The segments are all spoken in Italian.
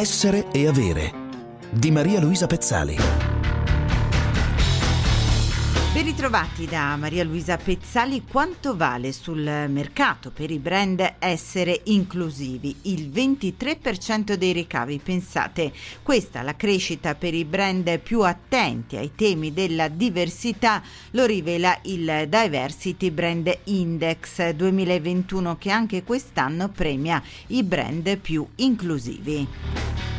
Essere e avere di Maria Luisa Pezzali. Ben ritrovati da Maria Luisa Pezzali. Quanto vale sul mercato per i brand essere inclusivi? Il 23% dei ricavi. Pensate, questa la crescita per i brand più attenti ai temi della diversità, lo rivela il Diversity Brand Index 2021 che anche quest'anno premia i brand più inclusivi.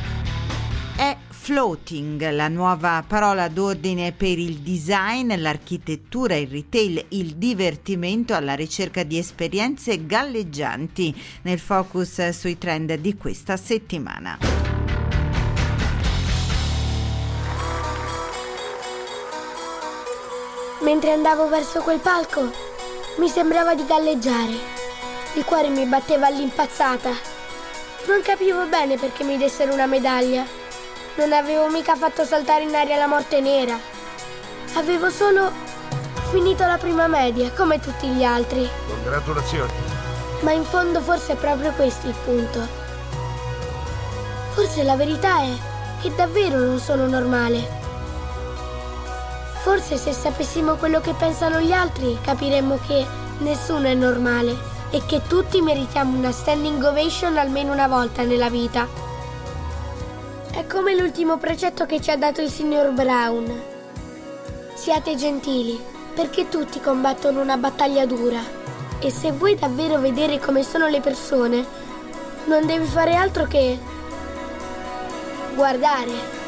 Floating, la nuova parola d'ordine per il design, l'architettura, il retail, il divertimento alla ricerca di esperienze galleggianti nel focus sui trend di questa settimana. Mentre andavo verso quel palco, mi sembrava di galleggiare. Il cuore mi batteva all'impazzata. Non capivo bene perché mi dessero una medaglia non avevo mica fatto saltare in aria la morte nera. Avevo solo finito la prima media, come tutti gli altri. Congratulazioni. Ma in fondo forse è proprio questo il punto. Forse la verità è che davvero non sono normale. Forse se sapessimo quello che pensano gli altri capiremmo che nessuno è normale e che tutti meritiamo una standing ovation almeno una volta nella vita. È come l'ultimo precetto che ci ha dato il signor Brown. Siate gentili, perché tutti combattono una battaglia dura. E se vuoi davvero vedere come sono le persone, non devi fare altro che guardare.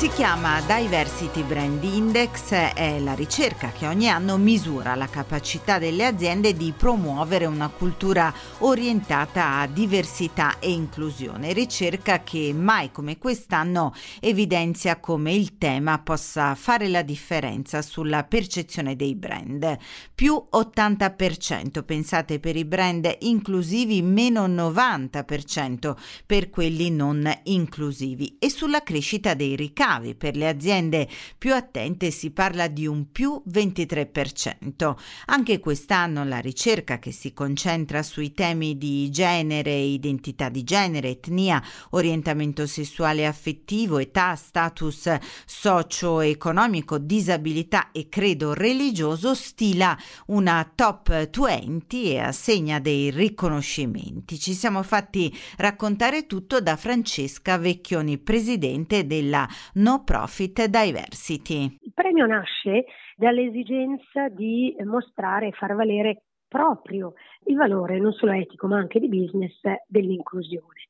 Si chiama Diversity Brand Index, è la ricerca che ogni anno misura la capacità delle aziende di promuovere una cultura orientata a diversità e inclusione, ricerca che mai come quest'anno evidenzia come il tema possa fare la differenza sulla percezione dei brand. Più 80% pensate per i brand inclusivi, meno 90% per quelli non inclusivi e sulla crescita dei ricavi ricavi. Per le aziende più attente si parla di un più 23%. Anche quest'anno la ricerca che si concentra sui temi di genere, identità di genere, etnia, orientamento sessuale e affettivo, età, status socio-economico, disabilità e credo religioso stila una top 20 e assegna dei riconoscimenti. Ci siamo fatti raccontare tutto da Francesca Vecchioni, presidente della No Profit Diversity. Il premio nasce dall'esigenza di mostrare e far valere proprio il valore non solo etico ma anche di business dell'inclusione.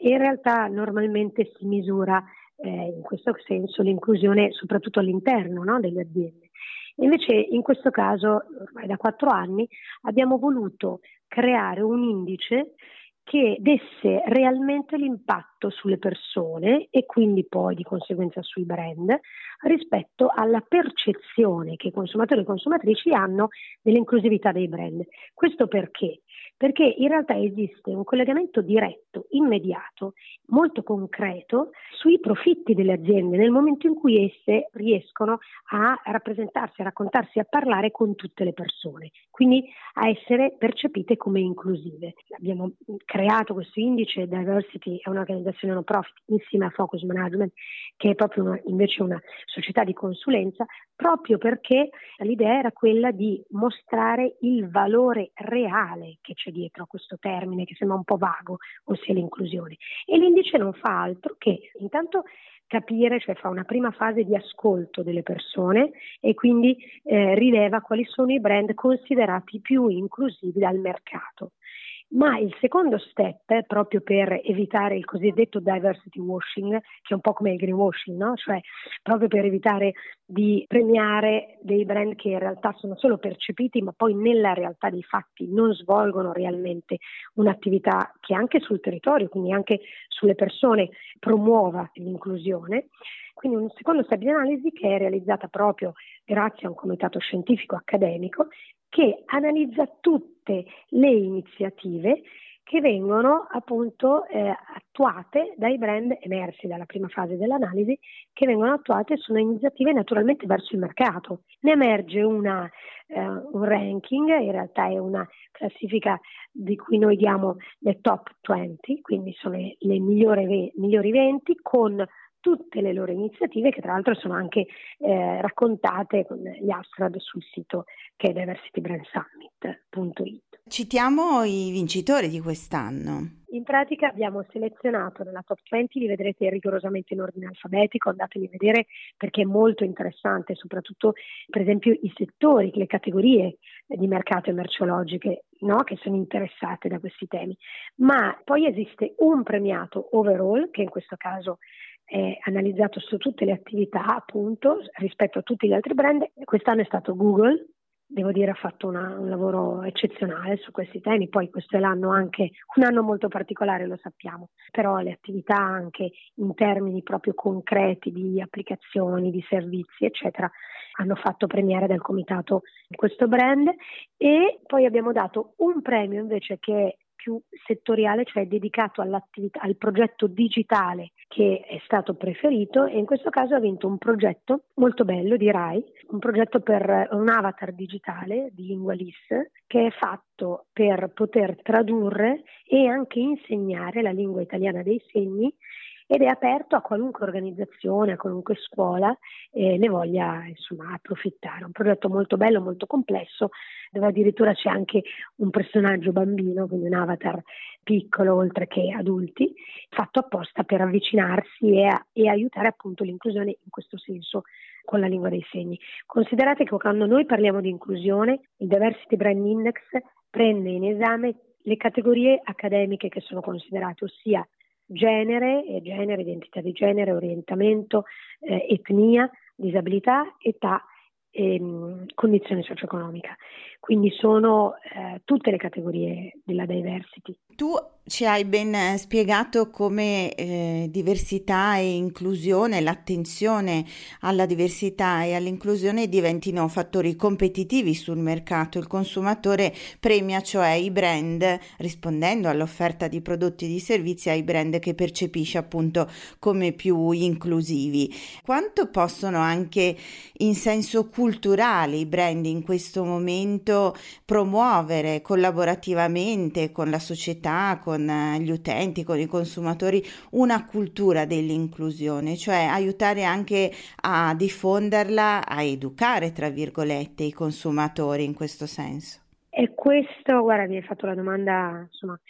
In realtà normalmente si misura eh, in questo senso l'inclusione soprattutto all'interno no, delle aziende. Invece in questo caso, ormai da quattro anni, abbiamo voluto creare un indice che desse realmente l'impatto sulle persone e quindi poi di conseguenza sui brand rispetto alla percezione che i consumatori e consumatrici hanno dell'inclusività dei brand. Questo perché? Perché in realtà esiste un collegamento diretto, immediato, molto concreto sui profitti delle aziende nel momento in cui esse riescono a rappresentarsi, a raccontarsi, a parlare con tutte le persone, quindi a essere percepite come inclusive. Abbiamo creato questo indice, Diversity è un'organizzazione no profit insieme a Focus Management, che è proprio una, invece una società di consulenza, proprio perché l'idea era quella di mostrare il valore reale che c'è dietro a questo termine che sembra un po' vago, ossia l'inclusione. E l'indice non fa altro che intanto capire, cioè fa una prima fase di ascolto delle persone e quindi eh, rileva quali sono i brand considerati più inclusivi dal mercato. Ma il secondo step, proprio per evitare il cosiddetto diversity washing, che è un po' come il greenwashing, no? cioè proprio per evitare di premiare dei brand che in realtà sono solo percepiti, ma poi nella realtà dei fatti non svolgono realmente un'attività che anche sul territorio, quindi anche sulle persone, promuova l'inclusione. Quindi un secondo step di analisi che è realizzata proprio grazie a un comitato scientifico accademico che analizza tutte le iniziative che vengono appunto eh, attuate dai brand emersi dalla prima fase dell'analisi, che vengono attuate sono iniziative naturalmente verso il mercato. Ne emerge una, eh, un ranking, in realtà è una classifica di cui noi diamo le top 20, quindi sono le, le migliori, migliori 20 con tutte le loro iniziative che tra l'altro sono anche eh, raccontate con gli Astrad sul sito che è diversitybrandsummit.it. Citiamo i vincitori di quest'anno. In pratica abbiamo selezionato nella top 20, li vedrete rigorosamente in ordine alfabetico, andateli a vedere perché è molto interessante, soprattutto per esempio i settori, le categorie di mercato merceologiche no? che sono interessate da questi temi. Ma poi esiste un premiato overall, che in questo caso è analizzato su tutte le attività appunto rispetto a tutti gli altri brand. Quest'anno è stato Google, devo dire ha fatto una, un lavoro eccezionale su questi temi, poi questo è l'anno anche un anno molto particolare, lo sappiamo, però le attività anche in termini proprio concreti di applicazioni, di servizi, eccetera, hanno fatto premiere del comitato questo brand. E poi abbiamo dato un premio invece che più settoriale, cioè dedicato al progetto digitale che è stato preferito e in questo caso ha vinto un progetto molto bello di RAI, un progetto per un avatar digitale di lingua LIS che è fatto per poter tradurre e anche insegnare la lingua italiana dei segni ed è aperto a qualunque organizzazione, a qualunque scuola eh, ne voglia insomma, approfittare. Un progetto molto bello, molto complesso, dove addirittura c'è anche un personaggio bambino, quindi un avatar piccolo oltre che adulti, fatto apposta per avvicinarsi e, a, e aiutare appunto l'inclusione in questo senso con la lingua dei segni. Considerate che quando noi parliamo di inclusione, il Diversity Brand Index prende in esame le categorie accademiche che sono considerate, ossia genere, genere, identità di genere, orientamento, eh, etnia, disabilità, età e mh, condizione socio-economica. Quindi sono eh, tutte le categorie della diversity. Tu ci hai ben spiegato come eh, diversità e inclusione, l'attenzione alla diversità e all'inclusione diventino fattori competitivi sul mercato. Il consumatore premia cioè i brand, rispondendo all'offerta di prodotti e di servizi, ai brand che percepisce appunto come più inclusivi. Quanto possono anche in senso culturale i brand in questo momento promuovere collaborativamente con la società, con eh, gli utenti, con i consumatori, una cultura dell'inclusione, cioè aiutare anche a diffonderla, a educare, tra virgolette, i consumatori in questo senso. E questo, guarda, mi hai fatto la domanda, insomma,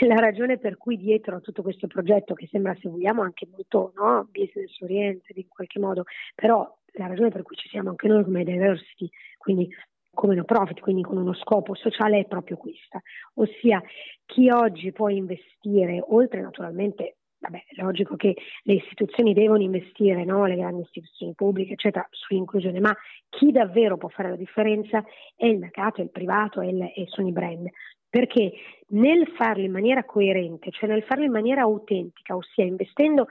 la ragione per cui dietro a tutto questo progetto, che sembra, se vogliamo, anche molto no, business oriented in qualche modo, però la ragione per cui ci siamo anche noi come diversity, quindi come no profit, quindi con uno scopo sociale, è proprio questa, ossia chi oggi può investire, oltre naturalmente vabbè, è logico che le istituzioni devono investire, no? le grandi istituzioni pubbliche, eccetera, sull'inclusione, ma chi davvero può fare la differenza è il mercato, è il privato, è il, e sono i brand. Perché nel farlo in maniera coerente, cioè nel farlo in maniera autentica, ossia investendo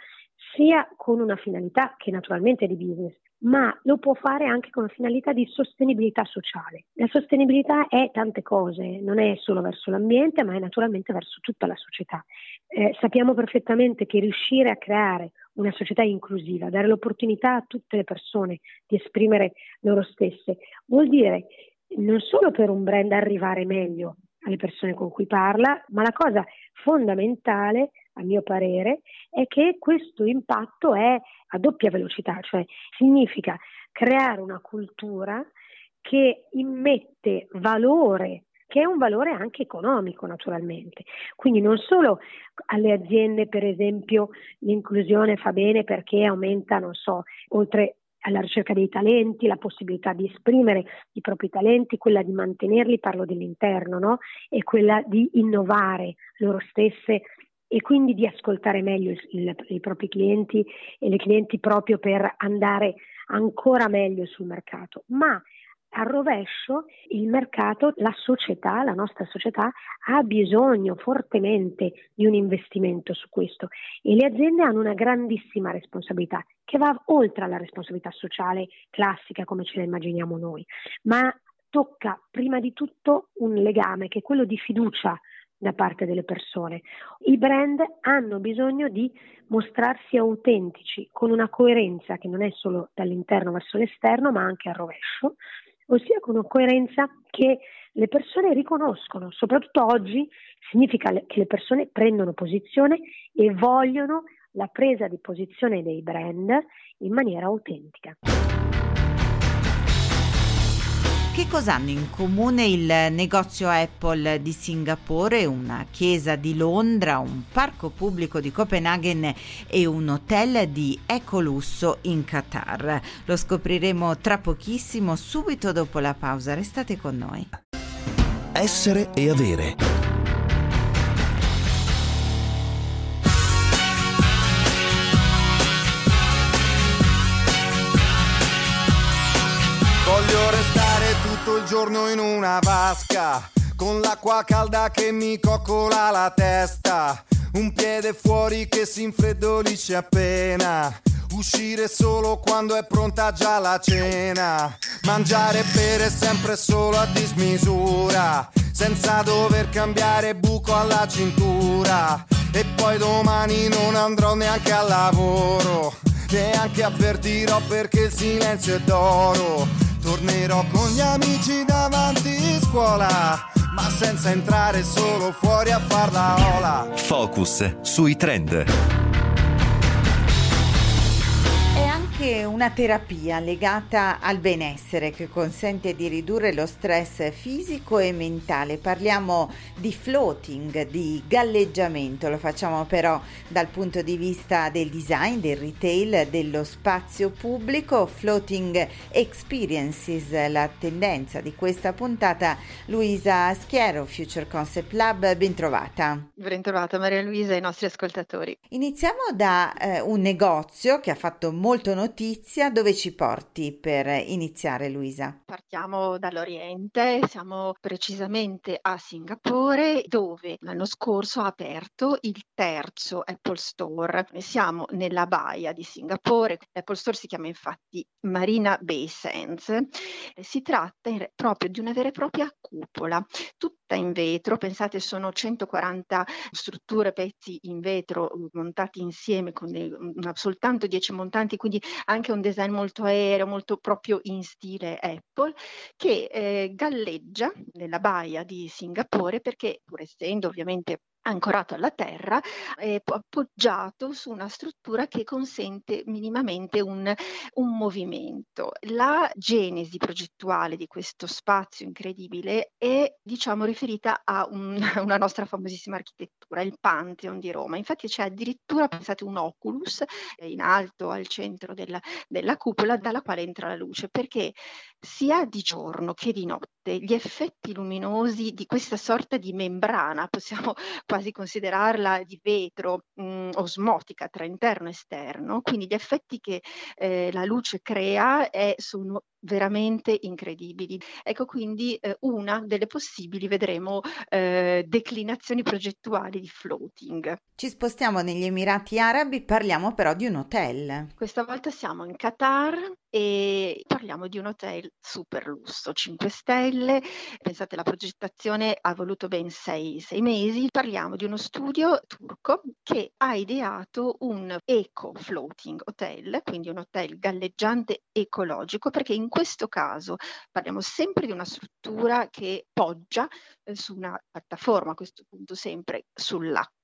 sia con una finalità che naturalmente è di business, ma lo può fare anche con finalità di sostenibilità sociale. La sostenibilità è tante cose, non è solo verso l'ambiente, ma è naturalmente verso tutta la società. Eh, sappiamo perfettamente che riuscire a creare una società inclusiva, dare l'opportunità a tutte le persone di esprimere loro stesse, vuol dire non solo per un brand arrivare meglio alle persone con cui parla, ma la cosa fondamentale a mio parere, è che questo impatto è a doppia velocità, cioè significa creare una cultura che immette valore che è un valore anche economico naturalmente. Quindi non solo alle aziende, per esempio, l'inclusione fa bene perché aumenta, non so, oltre alla ricerca dei talenti, la possibilità di esprimere i propri talenti, quella di mantenerli, parlo dell'interno, no? e quella di innovare loro stesse e quindi di ascoltare meglio il, il, i propri clienti e le clienti proprio per andare ancora meglio sul mercato. Ma al rovescio il mercato, la società, la nostra società ha bisogno fortemente di un investimento su questo e le aziende hanno una grandissima responsabilità che va oltre alla responsabilità sociale classica come ce la immaginiamo noi, ma tocca prima di tutto un legame che è quello di fiducia da parte delle persone. I brand hanno bisogno di mostrarsi autentici con una coerenza che non è solo dall'interno verso l'esterno ma anche al rovescio, ossia con una coerenza che le persone riconoscono, soprattutto oggi significa che le persone prendono posizione e vogliono la presa di posizione dei brand in maniera autentica. Che cosa hanno in comune il negozio Apple di Singapore, una chiesa di Londra, un parco pubblico di Copenaghen e un hotel di ecolusso in Qatar? Lo scopriremo tra pochissimo, subito dopo la pausa. Restate con noi. Essere e avere. Il giorno in una vasca, con l'acqua calda che mi coccola la testa, un piede fuori che si infreddolisce appena. Uscire solo quando è pronta già la cena. Mangiare e bere sempre solo a dismisura. Senza dover cambiare buco alla cintura. E poi domani non andrò neanche al lavoro. Neanche avvertirò perché il silenzio è d'oro Tornerò con gli amici davanti scuola, ma senza entrare solo fuori a far la ola. Focus sui trend anche una terapia legata al benessere che consente di ridurre lo stress fisico e mentale. Parliamo di floating, di galleggiamento, lo facciamo però dal punto di vista del design, del retail, dello spazio pubblico. Floating Experiences, la tendenza di questa puntata. Luisa Schiero, Future Concept Lab, bentrovata. Bentrovata Maria Luisa e i nostri ascoltatori. Iniziamo da eh, un negozio che ha fatto molto notizia notizia, dove ci porti per iniziare Luisa? Partiamo dall'Oriente, siamo precisamente a Singapore dove l'anno scorso ha aperto il terzo Apple Store. Siamo nella baia di Singapore, l'Apple Store si chiama infatti Marina Bay Sands. Si tratta proprio di una vera e propria cupola, tutta in vetro, pensate sono 140 strutture, pezzi in vetro montati insieme con dei, soltanto 10 montanti, quindi anche un design molto aereo, molto proprio in stile Apple, che eh, galleggia nella baia di Singapore perché pur essendo ovviamente ancorato alla terra, eh, appoggiato su una struttura che consente minimamente un, un, movimento. La genesi progettuale di questo spazio incredibile è diciamo riferita a un, una nostra famosissima architettura, il Pantheon di Roma. Infatti c'è addirittura, pensate, un oculus in alto al centro della, della cupola dalla quale entra la luce, perché sia di giorno che di notte gli effetti luminosi di questa sorta di membrana, possiamo quasi considerarla di vetro mh, mm, osmotica tra interno e esterno, quindi gli effetti che eh, la luce crea è, sono veramente incredibili. Ecco quindi eh, una delle possibili, vedremo, eh, declinazioni progettuali di floating. Ci spostiamo negli Emirati Arabi, parliamo però di un hotel. Questa volta siamo in Qatar e parliamo di un hotel super lusso, 5 stelle. Pensate, la progettazione ha voluto ben 6, 6 mesi. Parliamo di uno studio turco che ha ideato un eco floating hotel, quindi un hotel galleggiante ecologico, perché in questo caso parliamo sempre di una struttura che poggia eh, su una piattaforma, a questo punto sempre sull'acqua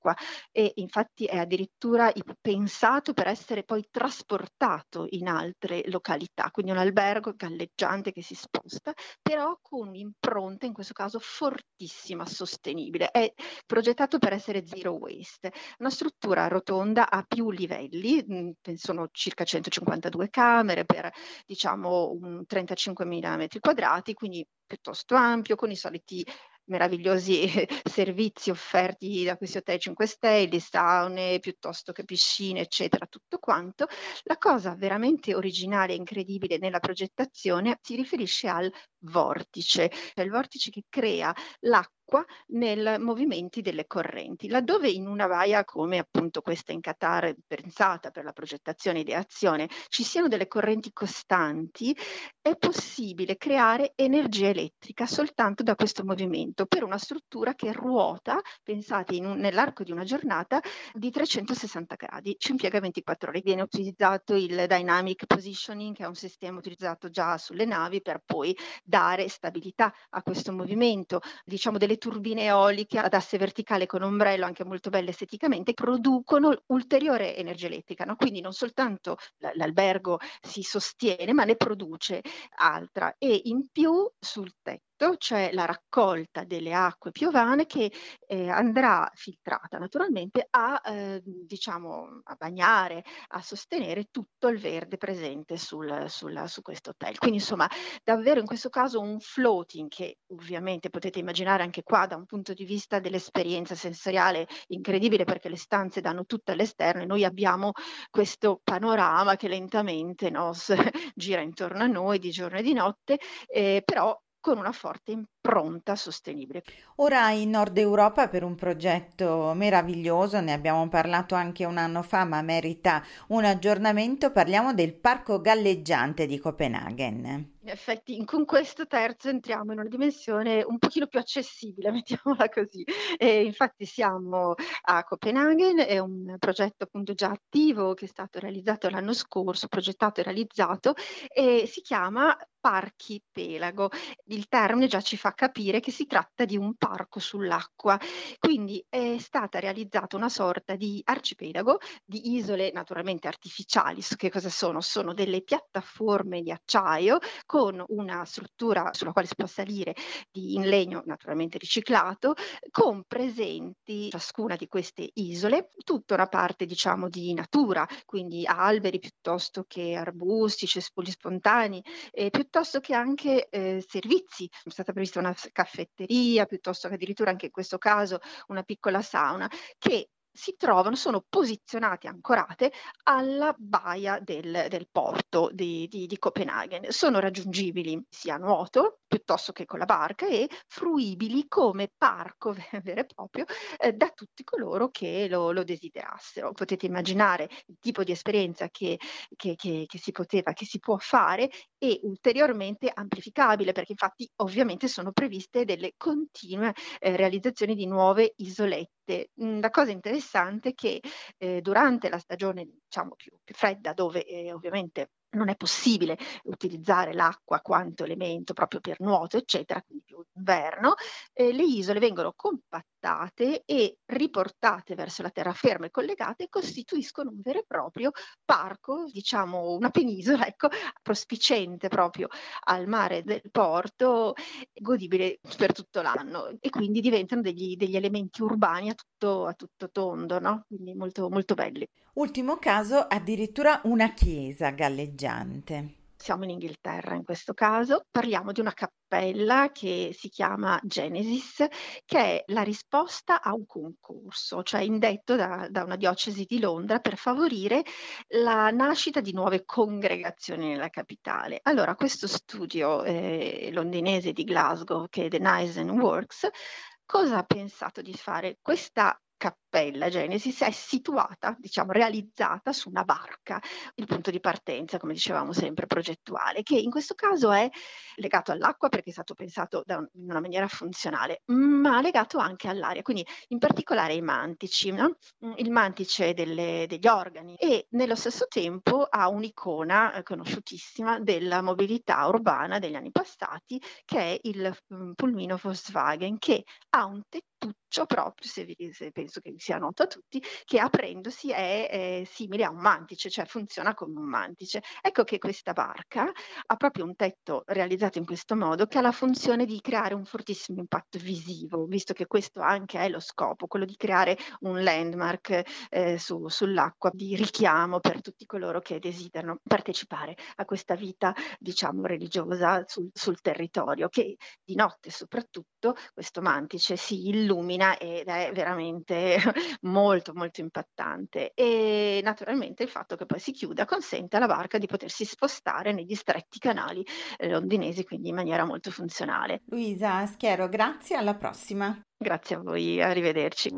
e infatti è addirittura pensato per essere poi trasportato in altre località, quindi un albergo galleggiante che si sposta, però con un'impronta in questo caso fortissima, sostenibile. È progettato per essere zero waste, una struttura rotonda a più livelli, mh, sono circa 152 camere per diciamo un 35.000 metri quadrati, quindi piuttosto ampio, con i soliti meravigliosi servizi offerti da questi hotel 5 stelle, saune piuttosto che piscine, eccetera, tutto quanto. La cosa veramente originale e incredibile nella progettazione si riferisce al vortice, cioè il vortice che crea l'acqua l'acqua nei movimenti delle correnti. Laddove in una baia come appunto questa in Qatar, pensata per la progettazione e ideazione, ci siano delle correnti costanti, è possibile creare energia elettrica soltanto da questo movimento per una struttura che ruota, pensate un, nell'arco di una giornata, di 360 gradi, ci impiega 24 ore. Viene utilizzato il dynamic positioning, che è un sistema utilizzato già sulle navi per poi dare stabilità a questo movimento. Diciamo delle turbine eoliche ad asse verticale con ombrello, anche molto belle esteticamente, producono ulteriore energia elettrica. No? Quindi non soltanto l'albergo si sostiene, ma ne produce altra. E in più sul tetto c'è la raccolta delle acque piovane che eh, andrà filtrata naturalmente a, eh, diciamo, a bagnare, a sostenere tutto il verde presente sul, sul, su questo hotel. Quindi insomma davvero in questo caso un floating che ovviamente potete immaginare anche qua da un punto di vista dell'esperienza sensoriale incredibile perché le stanze danno tutto all'esterno e noi abbiamo questo panorama che lentamente no, gira intorno a noi di giorno e di notte, eh, però con una forte impronta sostenibile. Ora in Nord Europa per un progetto meraviglioso, ne abbiamo parlato anche un anno fa, ma merita un aggiornamento, parliamo del Parco Galleggiante di Copenaghen. In effetti con questo terzo entriamo in una dimensione un pochino più accessibile, mettiamola così. E infatti siamo a Copenaghen, è un progetto appunto già attivo che è stato realizzato l'anno scorso, progettato e realizzato, e si chiama Parchipelago. Il termine già ci fa capire che si tratta di un parco sull'acqua. Quindi è stata realizzata una sorta di arcipelago di isole naturalmente artificiali. Che cosa sono? Sono delle piattaforme di acciaio con una struttura sulla quale si può salire di, in legno naturalmente riciclato, con presenti ciascuna di queste isole tutta una parte diciamo di natura, quindi alberi piuttosto che arbusti, cespugli spontanei, eh, piuttosto che anche eh, servizi. È stata prevista una caffetteria, piuttosto che addirittura anche in questo caso una piccola sauna, che si trovano, sono posizionate, ancorate alla baia del, del porto di, di, di, Copenaghen. Sono raggiungibili sia a nuoto piuttosto che con la barca e fruibili come parco vero e proprio eh, da tutti coloro che lo, lo, desiderassero. Potete immaginare il tipo di esperienza che, che, che, che si poteva, che si può fare e ulteriormente amplificabile perché infatti ovviamente sono previste delle continue eh, realizzazioni di nuove isolette. Mm, la cosa interessante è che eh, durante la stagione diciamo più, più fredda dove eh, ovviamente non è possibile utilizzare l'acqua quanto elemento proprio per nuoto, eccetera, quindi più inverno, eh, le isole vengono compattate e riportate verso la terraferma e collegate e costituiscono un vero e proprio parco, diciamo una penisola, ecco, prospicente proprio al mare del porto, godibile per tutto l'anno e quindi diventano degli, degli elementi urbani a tutto, a tutto tondo, no? Quindi molto, molto belli. Ultimo caso, addirittura una chiesa galleggiante. Siamo in Inghilterra in questo caso, parliamo di una cappella che si chiama Genesis, che è la risposta a un concorso, cioè indetto da, da una diocesi di Londra per favorire la nascita di nuove congregazioni nella capitale. Allora, questo studio eh, londinese di Glasgow, che è The Nice Works, cosa ha pensato di fare? Questa cappella Genesis è situata, diciamo, realizzata su una barca, il punto di partenza, come dicevamo sempre, progettuale, che in questo caso è legato all'acqua perché è stato pensato un, in una maniera funzionale, ma legato anche all'aria, quindi in particolare ai mantici, no? Mm, il mantice delle, degli organi e nello stesso tempo ha un'icona eh, conosciutissima della mobilità urbana degli anni passati che è il um, pulmino Volkswagen che ha un tettuccio proprio, se, vi, se penso che vi sia noto a tutti, che aprendosi è, è simile a un mantice, cioè funziona come un mantice. Ecco che questa barca ha proprio un tetto realizzato in questo modo che ha la funzione di creare un fortissimo impatto visivo, visto che questo anche è lo scopo, quello di creare un landmark eh, su, sull'acqua di richiamo per tutti coloro che desiderano partecipare a questa vita, diciamo, religiosa sul, sul territorio, che di notte soprattutto questo mantice si illumina illumina ed è veramente molto molto impattante e naturalmente il fatto che poi si chiuda consente alla barca di potersi spostare negli stretti canali eh, londinesi quindi in maniera molto funzionale. Luisa Schiero, grazie, alla prossima. Grazie a voi, arrivederci.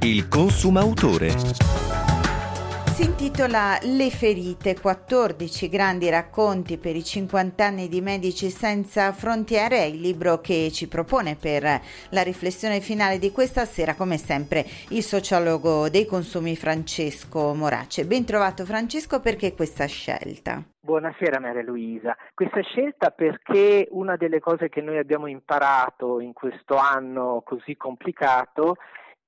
Il consumautore si intitola Le ferite, 14 grandi racconti per i 50 anni di Medici Senza Frontiere, è il libro che ci propone per la riflessione finale di questa sera, come sempre, il sociologo dei consumi Francesco Morace. Ben trovato Francesco, perché questa scelta? Buonasera Maria Luisa. Questa scelta perché una delle cose che noi abbiamo imparato in questo anno così complicato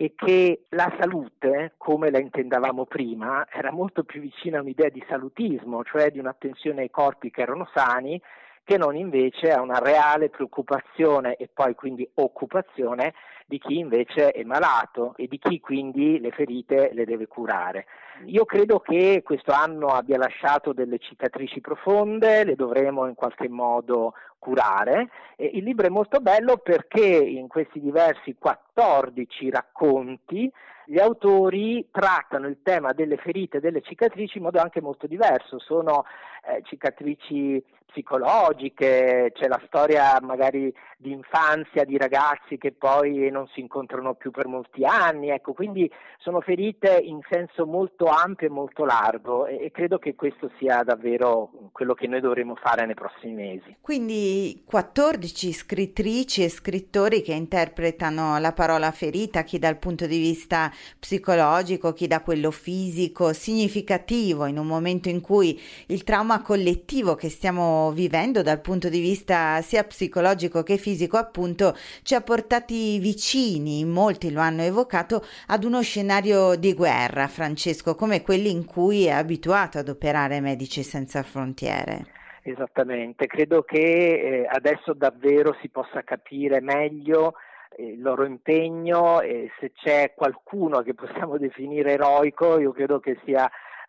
e che la salute, come la intendavamo prima, era molto più vicina a un'idea di salutismo, cioè di un'attenzione ai corpi che erano sani, che non invece a una reale preoccupazione e poi quindi occupazione di chi invece è malato e di chi quindi le ferite le deve curare. Io credo che questo anno abbia lasciato delle cicatrici profonde, le dovremo in qualche modo curare. E il libro è molto bello perché in questi diversi 14 racconti gli autori trattano il tema delle ferite e delle cicatrici in modo anche molto diverso. Sono eh, cicatrici psicologiche, c'è la storia magari di infanzia di ragazzi che poi non si incontrano più per molti anni, ecco, quindi sono ferite in senso molto ampio e molto largo e, e credo che questo sia davvero quello che noi dovremo fare nei prossimi mesi. Quindi 14 scrittrici e scrittori che interpretano la parola ferita, chi dal punto di vista psicologico, chi da quello fisico, significativo in un momento in cui il trauma collettivo che stiamo vivendo dal punto di vista sia psicologico che fisico, appunto, ci ha portati vicini, molti lo hanno evocato, ad uno scenario di guerra, Francesco, come quelli in cui è abituato ad operare Medici Senza Frontiere. Esattamente, credo che eh, adesso davvero si possa capire meglio eh, il loro impegno e se c'è qualcuno che possiamo definire eroico, io credo che sia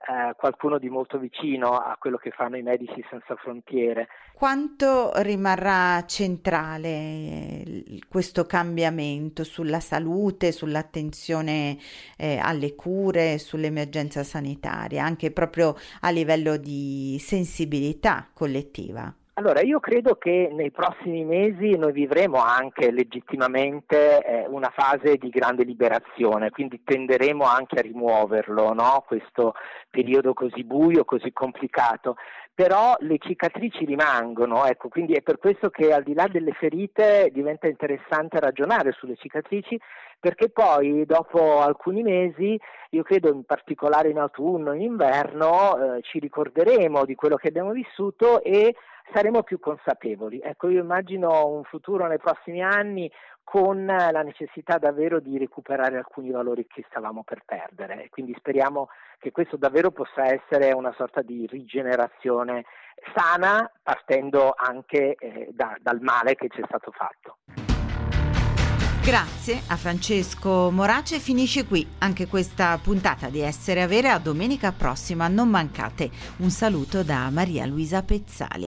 eh, qualcuno di molto vicino a quello che fanno i Medici Senza Frontiere. Quanto rimarrà centrale eh, questo cambiamento sulla salute, sull'attenzione eh, alle cure, sull'emergenza sanitaria, anche proprio a livello di sensibilità collettiva? Allora, io credo che nei prossimi mesi noi vivremo anche legittimamente eh, una fase di grande liberazione, quindi tenderemo anche a rimuoverlo, no? questo periodo così buio, così complicato. Però le cicatrici rimangono, ecco, quindi è per questo che al di là delle ferite diventa interessante ragionare sulle cicatrici, perché poi dopo alcuni mesi, io credo in particolare in autunno in inverno, eh, ci ricorderemo di quello che abbiamo vissuto e saremo più consapevoli. Ecco, io immagino un futuro nei prossimi anni con la necessità davvero di recuperare alcuni valori che stavamo per perdere. Quindi speriamo che questo davvero possa essere una sorta di rigenerazione sana, partendo anche eh, da, dal male che ci è stato fatto. Grazie a Francesco Morace. Finisce qui anche questa puntata di Essere Avere. A domenica prossima non mancate. Un saluto da Maria Luisa Pezzali.